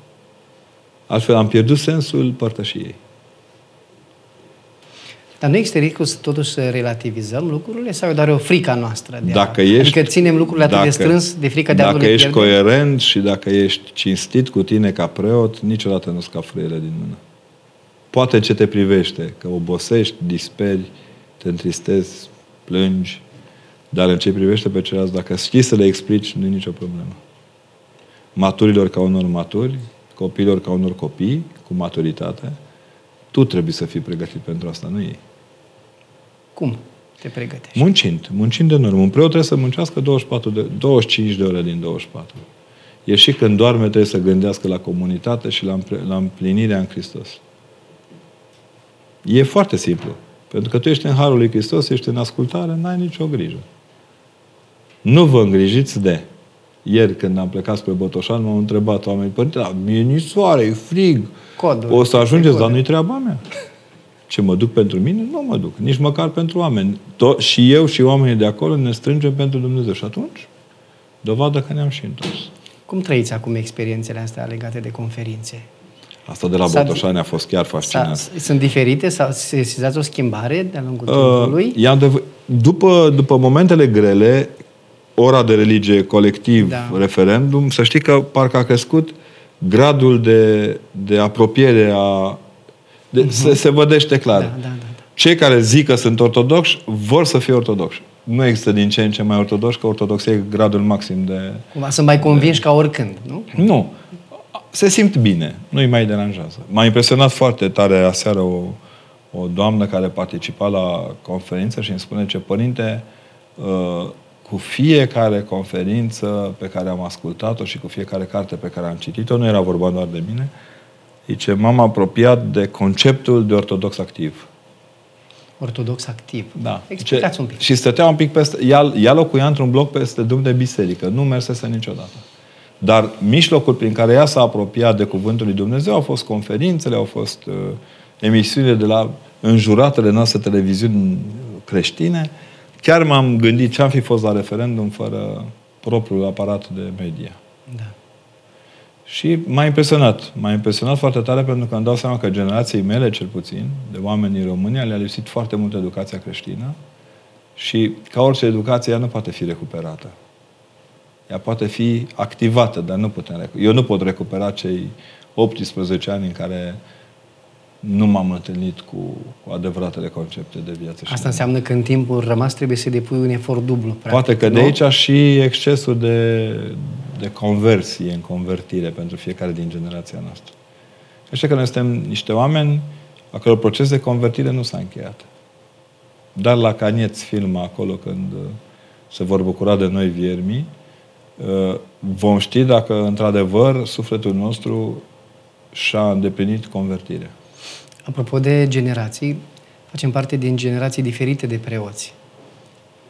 Altfel am pierdut sensul părtășiei. Dar nu există riscul să totuși să relativizăm lucrurile sau e doar o frică noastră? De dacă a, ești, adică ținem lucrurile atât dacă, de strâns de frică de a Dacă ești pierde? coerent și dacă ești cinstit cu tine ca preot, niciodată nu scapi frâiele din mână. Poate ce te privește, că obosești, disperi, te întristezi, plângi, dar în ce privește pe ceilalți, dacă știi să le explici, nu e nicio problemă maturilor ca unor maturi, copiilor ca unor copii, cu maturitate, tu trebuie să fii pregătit pentru asta, nu ei. Cum te pregătești? Muncind. Muncind de normă. Un preot trebuie să muncească 24 de, 25 de ore din 24. E și când doarme trebuie să gândească la comunitate și la, la împlinirea în Hristos. E foarte simplu. Pentru că tu ești în Harul lui Hristos, ești în ascultare, n-ai nicio grijă. Nu vă îngrijiți de ieri, când am plecat spre Botoșan, m-au întrebat oamenii, părinte, da, mie nici soare, e frig. Codul, o să ajungeți, dar nu-i treaba mea. Ce mă duc pentru mine? Nu mă duc. Nici măcar pentru oameni. To- și eu și oamenii de acolo ne strângem pentru Dumnezeu. Și atunci? Dovadă că ne-am și întors. Cum trăiți acum experiențele astea legate de conferințe? Asta de la S-a- Botoșani a fost chiar fascinant. Sa- Sunt diferite? Sau se sesizați o schimbare de-a lungul Uh, timpului? i-am dev- după, după momentele grele, ora de religie colectiv, Da. referendum, să știi că parcă a crescut gradul de, de apropiere a... De, se, se vădește clar. Da, da, da, da. Cei care zic că sunt ortodoxi vor să fie ortodoxi. Nu există din ce în ce mai ortodoxi, că ortodoxia e gradul maxim de... Cumva sunt mai convinși ca oricând, nu? Nu. Se simt bine. Nu-i mai deranjează. M-a impresionat foarte tare aseară o, o doamnă care participa la conferință și îmi spune ce părinte, uh, cu fiecare conferință pe care am ascultat-o și cu fiecare carte pe care am citit-o, nu era vorba doar de mine, zice, m-am apropiat de conceptul de ortodox activ. Ortodox activ. Da. Explicați Ce- un pic. Și stătea un pic peste... Ea, ea locuia într-un bloc peste drum de biserică. Nu mersese niciodată. Dar mijlocul prin care ea s-a apropiat de Cuvântul lui Dumnezeu au fost conferințele, au fost uh, emisiunile de la înjuratele noastre televiziuni creștine. Chiar m-am gândit ce am fi fost la referendum fără propriul aparat de media. Da. Și m-a impresionat. M-a impresionat foarte tare pentru că îmi dau seama că generației mele, cel puțin, de oameni din România, le-a lipsit foarte mult educația creștină și ca orice educație, ea nu poate fi recuperată. Ea poate fi activată, dar nu putem recu- Eu nu pot recupera cei 18 ani în care nu m-am întâlnit cu, cu adevăratele concepte de viață. și Asta de- înseamnă că în timpul rămas trebuie să depui un efort dublu. Practic, Poate că nu? de aici și excesul de, de conversie în convertire pentru fiecare din generația noastră. Așa că noi suntem niște oameni a căror proces de convertire nu s-a încheiat. Dar la Canieț film acolo când uh, se vor bucura de noi viermi, uh, vom ști dacă într-adevăr sufletul nostru și-a îndeplinit convertirea. Apropo de generații, facem parte din generații diferite de preoți.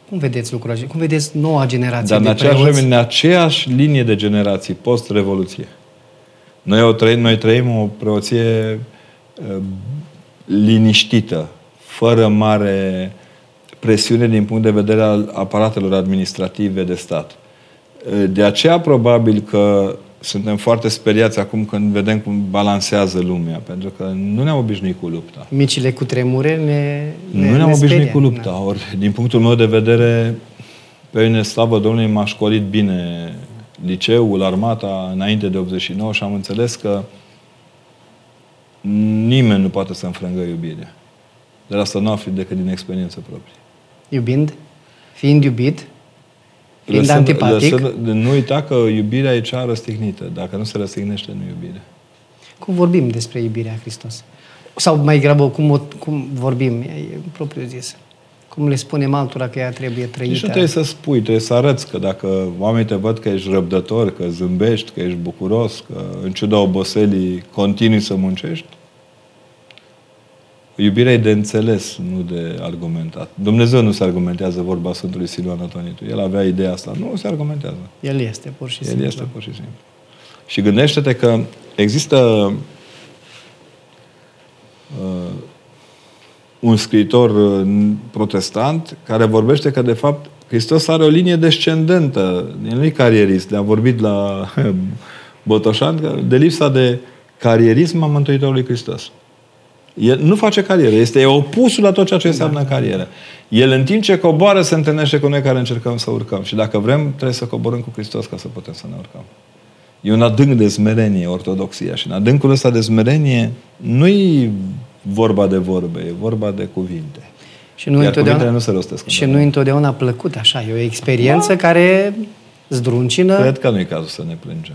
Cum vedeți lucrul acesta? Cum vedeți noua generație Dar în de aceeași preoți? vreme, în aceeași linie de generații, post-revoluție. Noi, o trăim, noi trăim o preoție uh, liniștită, fără mare presiune din punct de vedere al aparatelor administrative de stat. Uh, De aceea, probabil că suntem foarte speriați acum când vedem cum balansează lumea, pentru că nu ne-am obișnuit cu lupta. Micile cu tremure ne, ne Nu ne-am ne obișnuit sperie. cu lupta. Da. Ori, din punctul meu de vedere, pe mine, slavă Domnului, m-a școlit bine liceul, armata, înainte de 89 și am înțeles că nimeni nu poate să înfrângă iubirea. Dar asta nu afli decât din experiență proprie. Iubind, fiind iubit, fiind Lăsând- antipatic, lăsând- nu uita că iubirea e cea răstignită. Dacă nu se răstignește, nu iubire. cum vorbim despre iubirea Hristos? Sau mai grabă, cum, o, cum vorbim, e, e propriu zis. Cum le spunem altora că ea trebuie trăită. Nici nu trebuie să spui, trebuie să arăți că dacă oamenii te văd că ești răbdător, că zâmbești, că ești bucuros, că în ciuda oboselii continui să muncești, iubirea e de înțeles, nu de argumentat. Dumnezeu nu se argumentează vorba Sfântului Siluan Antonitu. El avea ideea asta. Nu se argumentează. El este, pur și El simplu. este pur și simplu. Și gândește-te că există uh, un scriitor uh, protestant care vorbește că, de fapt, Hristos are o linie descendentă. El nu e carierist. Le-a vorbit la Botoșan că de lipsa de carierism a Mântuitorului Hristos. El nu face carieră. Este opusul la tot ceea ce înseamnă Da. carieră. El, în timp ce coboară, se întâlnește cu noi care încercăm să urcăm. Și dacă vrem, trebuie să coborâm cu Hristos ca să putem să ne urcăm. E un adânc de smerenie, ortodoxia. Și în adâncul ăsta de smerenie nu-i vorba de vorbe, e vorba de cuvinte. Și nu Iar întotdeauna, cuvintele nu se rostesc. și nu întotdeauna plăcut așa. E o experiență Da. care zdruncină, Cred că nu e cazul să ne plângem.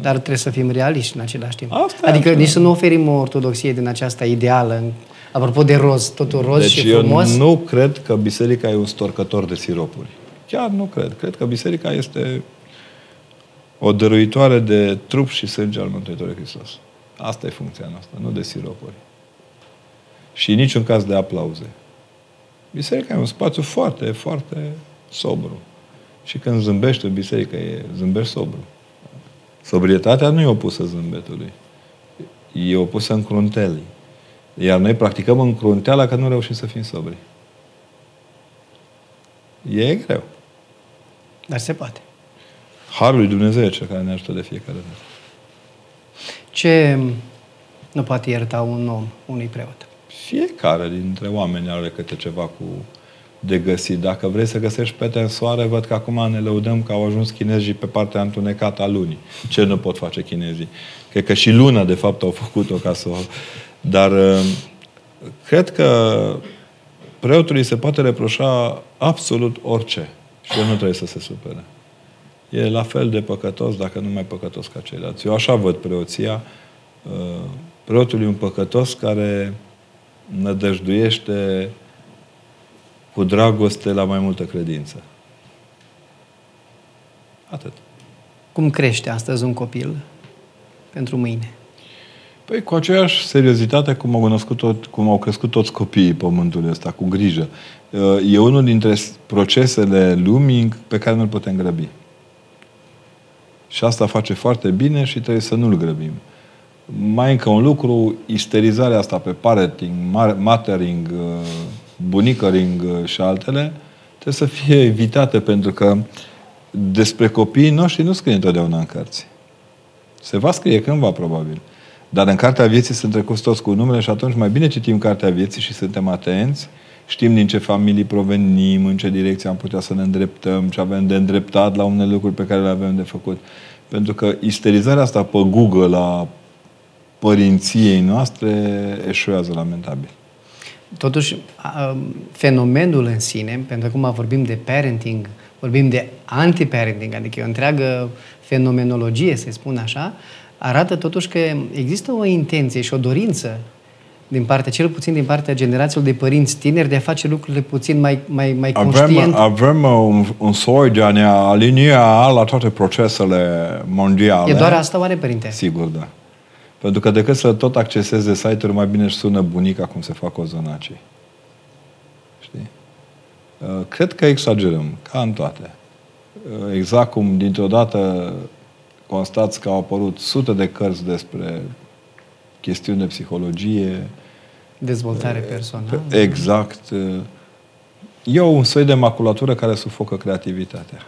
Dar trebuie să fim realiști în același timp. Asta e adică așa. nici să nu oferim o ortodoxie din aceasta ideală. în- Apropo de roz, totul roz deci și eu frumos. nu cred că biserica e un storcător de siropuri. Chiar nu cred. Cred că biserica este o dăruitoare de trup și sânge al Mântuitorului Hristos. Asta e funcția noastră, nu de siropuri. Și în niciun caz de aplauze. Biserica e un spațiu foarte, foarte sobru. Și când zâmbești în biserică, e, zâmbești sobru. Sobrietatea nu e opusă zâmbetului. E opusă încruntelii. Iar noi practicăm încrunteala că nu reușim să fim sobri. E greu. Dar se poate. Harul lui Dumnezeu e cel care ne ajută de fiecare dată. Ce nu poate ierta un om unui preot? Fiecare dintre oameni are câte ceva cu de găsit. Dacă vrei să găsești pete în soare, văd că acum ne lăudăm că au ajuns chinezii pe partea întunecată a lunii. Ce nu pot face chinezii? Cred că și luna, de fapt, au făcut-o ca să o... Dar uh, cred că preotului se poate reproșa absolut orice. Și el nu trebuie să se supere. E la fel de păcătos, dacă nu mai păcătos ca ceilalți. Eu așa văd preoția. Uh, preotul e un păcătos care nădăjduiește cu dragoste la mai multă credință. Atât. Cum crește astăzi un copil pentru mâine? Păi cu aceeași seriozitate cum au, născut tot, cum au crescut toți copiii pământului ăsta, cu grijă. E unul dintre procesele lumii pe care nu-l putem grăbi. Și asta face foarte bine și trebuie să nu-l grăbim. Mai încă un lucru, isterizarea asta pe parenting, mothering, bunicăring și altele, trebuie să fie evitate pentru că despre copiii noștri nu scrie întotdeauna în cărți. Se va scrie cândva, probabil. Dar în Cartea Vieții sunt trecuți toți cu numele și atunci mai bine citim Cartea Vieții și suntem atenți, știm din ce familii provenim, în ce direcție am putea să ne îndreptăm, ce avem de îndreptat la unele lucruri pe care le avem de făcut. Pentru că isterizarea asta pe Google a părinției noastre eșuează lamentabil. Totuși, fenomenul în sine, pentru că acum vorbim de parenting, vorbim de anti-parenting, adică e o întreagă fenomenologie, să spun așa, arată totuși că există o intenție și o dorință din partea, cel puțin din partea generațiilor de părinți tineri, de a face lucrurile puțin mai, mai, mai conștient. Avem, avem un, un soi de a ne alinia la toate procesele mondiale. E doar asta, oare, părinte? Sigur, da. Pentru că decât să tot acceseze site-uri, mai bine își sună bunica cum se fac ozonacii. Știi? Uh, cred că exagerăm, ca în toate. Uh, exact cum dintr-o dată constați că au apărut sute de cărți despre chestiuni de psihologie. Dezvoltare personală. Exact. E un soi de maculatură care sufocă creativitatea.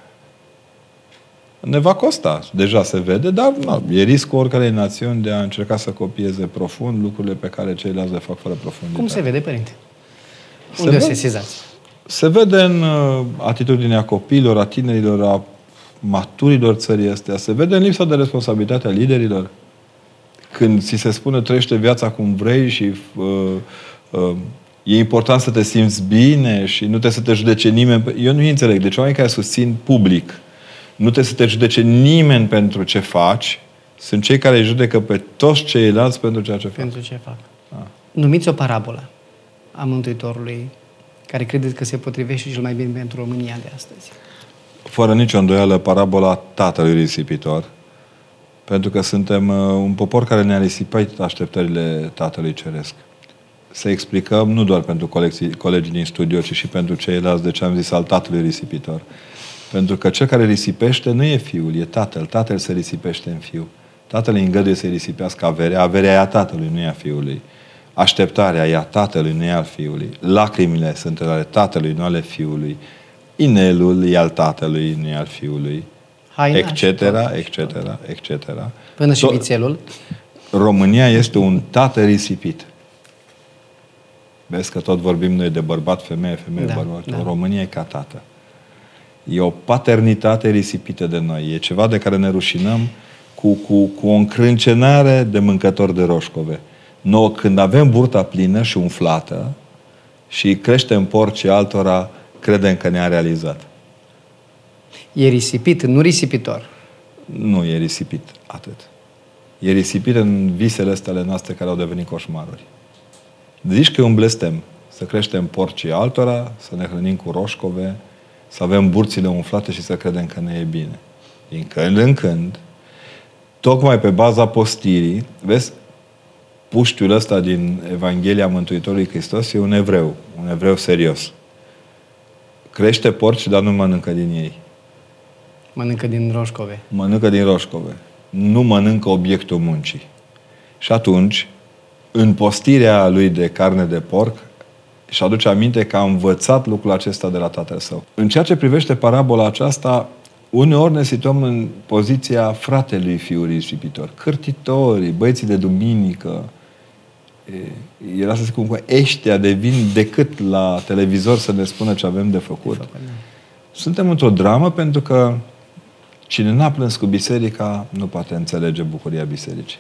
Ne va costa, deja se vede, dar na, e riscul oricărei națiuni de a încerca să copieze profund lucrurile pe care ceilalți le fac fără profunditate. Cum se vede, părinte? Unde se o sesizați? Se vede în uh, atitudinea copiilor, a tinerilor, a maturilor țării astea. Se vede în lipsa de responsabilitate a liderilor. Când ți se spune trăiește viața cum vrei și uh, uh, e important să te simți bine și nu trebuie să te judece nimeni. Eu nu înțeleg. Deci oamenii care susțin public nu trebuie să te judece nimeni pentru ce faci, sunt cei care îi judecă pe toți ceilalți pentru ceea ce fac. Pentru ce fac. A. Numiți o parabolă a Mântuitorului care credeți că se potrivește cel mai bine pentru România de astăzi fără nicio îndoială, parabola tatălui risipitor, pentru că suntem uh, un popor care ne-a risipit așteptările Tatălui Ceresc. Să explicăm nu doar pentru colegii, colegii din studio, ci și pentru ceilalți de ce am zis al Tatălui risipitor. Pentru că cel care risipește nu e fiul, e tatăl. Tatăl se risipește în fiu. Tatăl îi îngăduie să-i risipească averea. Averea e a tatălui, nu e a fiului. Așteptarea e a tatălui, nu e al fiului. Lacrimile sunt ale tatălui, nu ale fiului inelul e al tatălui, nu e al fiului, Haina etc., etc., etc. Până și vițelul. România este un tată risipit. Vezi că tot vorbim noi de bărbat, femeie, femeie, da, bărbat. Da. România e ca tată. E o paternitate risipită de noi. E ceva de care ne rușinăm cu, cu, cu o încrâncenare de mâncători de roșcove. Noi, când avem burta plină și umflată și creștem porci altora credem că ne-a realizat. E risipit, nu risipitor. Nu e risipit atât. E risipit în visele astea noastre care au devenit coșmaruri. Zici că e un blestem să creștem porcii altora, să ne hrănim cu roșcove, să avem burțile umflate și să credem că ne e bine. Din când în când, tocmai pe baza postirii, vezi, puștiul ăsta din Evanghelia Mântuitorului Hristos e un evreu, un evreu serios. Crește porci, dar nu mănâncă din ei. Mănâncă din roșcove. Mănâncă din roșcove. Nu mănâncă obiectul muncii. Și atunci, în postirea lui de carne de porc, și aduce aminte că a învățat lucrul acesta de la tatăl său. În ceea ce privește parabola aceasta, uneori ne situăm în poziția fratelui fiului risipitor. Cârtitorii, băieții de duminică, era să zic cum ăștia devin decât la televizor să ne spună ce avem de făcut. De făcut da. Suntem într-o dramă pentru că cine n-a plâns cu biserica nu poate înțelege bucuria bisericii.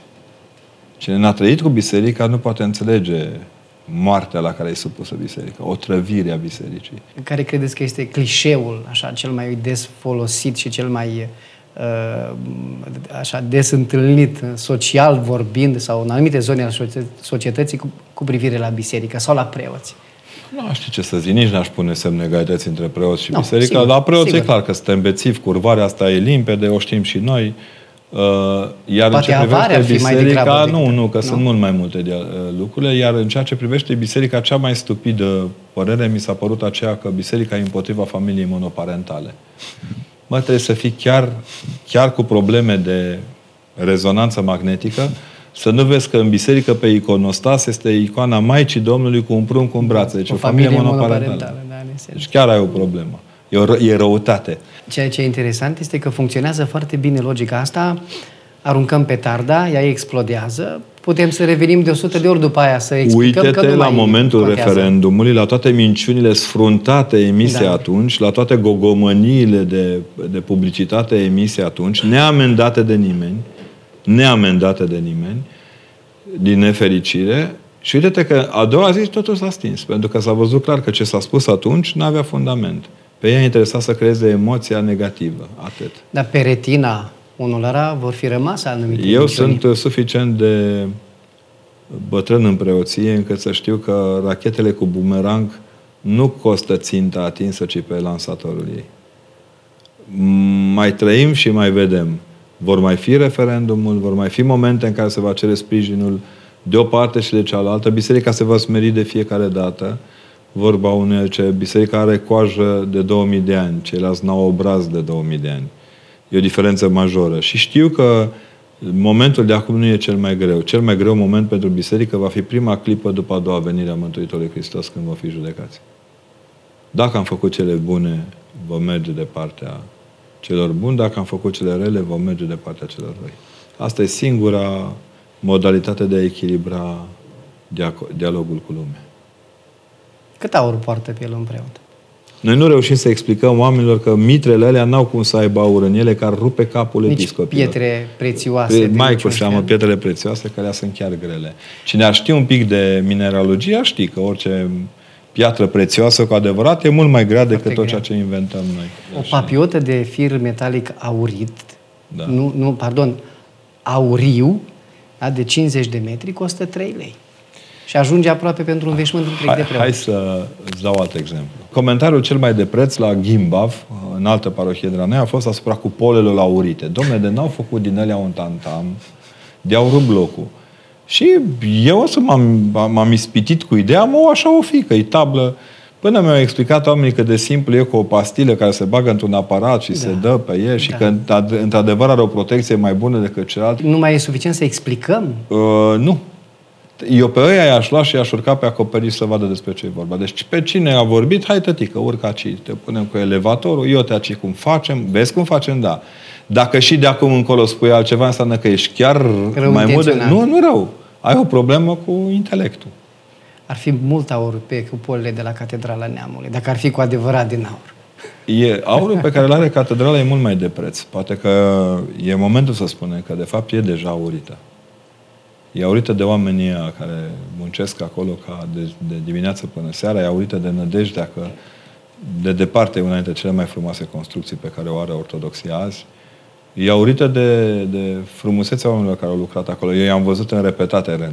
Cine n-a trăit cu biserica nu poate înțelege moartea la care e supusă biserica, otrăvirea bisericii. Care credeți că este clișeul așa cel mai des folosit și cel mai uh, așa des întâlnit social vorbind sau în anumite zone ale societății cu, cu privire la biserică sau la preoți? Nu știu ce să zic, nici n-aș pune semne egalității între preoți și no, biserică. Sigur, la preoți sigur. e clar că suntem bețivi, curvarea asta e limpede, o știm și noi. Uh, iar Poate în ce privește biserica, nu, nu, că nu? sunt mult mai multe de, uh, lucrurile, iar în ceea ce privește biserica, cea mai stupidă părere mi s-a părut aceea că biserica e împotriva familiei monoparentale. Mă, trebuie să fii chiar, chiar cu probleme de rezonanță magnetică, să nu vezi că în biserică pe iconostas este icoana Maicii Domnului cu un prunc în brațe. Deci o, o familie, familie monoparentală. monoparentală da, deci chiar ai o problemă. E, o, e răutate. Ceea ce e interesant este că funcționează foarte bine logica asta. Aruncăm petarda, ea explodează, putem să revenim de 100 de ori după aia să explicăm Uite-te că nu la momentul contează. referendumului, la toate minciunile sfruntate emise da. atunci, la toate gogomăniile de, de publicitate emise atunci, neamendate de nimeni, neamendate de nimeni, din nefericire, și uite-te că a doua zi totul s-a stins, pentru că s-a văzut clar că ce s-a spus atunci nu avea fundament. Pe ea interesa să creeze emoția negativă, atât. Dar pe retina unora vor fi rămas anumite Eu emisiuni. sunt suficient de bătrân în preoție încât să știu că rachetele cu bumerang nu costă ținta atinsă, ci pe lansatorul ei. Mai trăim și mai vedem. Vor mai fi referendumul, vor mai fi momente în care se va cere sprijinul de o parte și de cealaltă. Biserica se va smeri de fiecare dată vorba unei ce biserica are coajă de 2000 de ani, ceilalți n-au obraz de 2000 de ani. E o diferență majoră. Și știu că momentul de acum nu e cel mai greu. Cel mai greu moment pentru biserică va fi prima clipă după a doua venire a Mântuitorului Hristos când va fi judecați. Dacă am făcut cele bune, vom merge de partea celor buni, dacă am făcut cele rele, vom merge de partea celor răi. Asta e singura modalitate de a echilibra dialogul cu lumea. Cât aur poartă pe el un preot? Noi nu reușim să explicăm oamenilor că mitrele alea n-au cum să aibă aur în ele, care rupe capul Nici episcopilor. pietre prețioase. Pe, mai cu seamă pietrele prețioase, care sunt chiar grele. Cine ar ști un pic de mineralogie, ar ști că orice piatră prețioasă cu adevărat e mult mai grea decât tot ceea ce inventăm noi. O papiotă de fir metalic aurit, da. nu, nu, pardon, auriu, da, de 50 de metri, costă 3 lei și ajunge aproape pentru un veșmânt întreg hai, de preot. Hai să îți dau alt exemplu. Comentariul cel mai de preț la Gimbav, în altă parohie de la noi, a fost asupra cupolelor aurite. Domne, de n-au făcut din alea un tantam, de aur blocul. Și eu o să m-am, m-am ispitit cu ideea, mă, așa o fi, că e tablă. Până mi-au explicat oamenii că de simplu e cu o pastilă care se bagă într-un aparat și da. se dă pe el și da. că într-adevăr are o protecție mai bună decât celălalt. Nu mai e suficient să explicăm? Uh, nu. Eu pe ăia i-aș lua și i-aș urca pe acoperiș să vadă despre ce e vorba. Deci pe cine a vorbit, hai tătică, urca aici, te punem cu elevatorul, eu te aici cum facem, vezi cum facem, da. Dacă și de acum încolo spui altceva, înseamnă că ești chiar rău mai mult de... Nu, nu rău. Ai o problemă cu intelectul. Ar fi mult aur pe cupolile de la Catedrala Neamului, dacă ar fi cu adevărat din aur. E, aurul pe care îl are catedrala e mult mai de preț. Poate că e momentul să spunem că de fapt e deja aurită. E aurită de oamenii care muncesc acolo ca de, de dimineață până seara, e aurită de nădejdea că de departe e una dintre cele mai frumoase construcții pe care o are Ortodoxia azi. E aurită de, de frumusețea oamenilor care au lucrat acolo. Eu i-am văzut în repetate rând.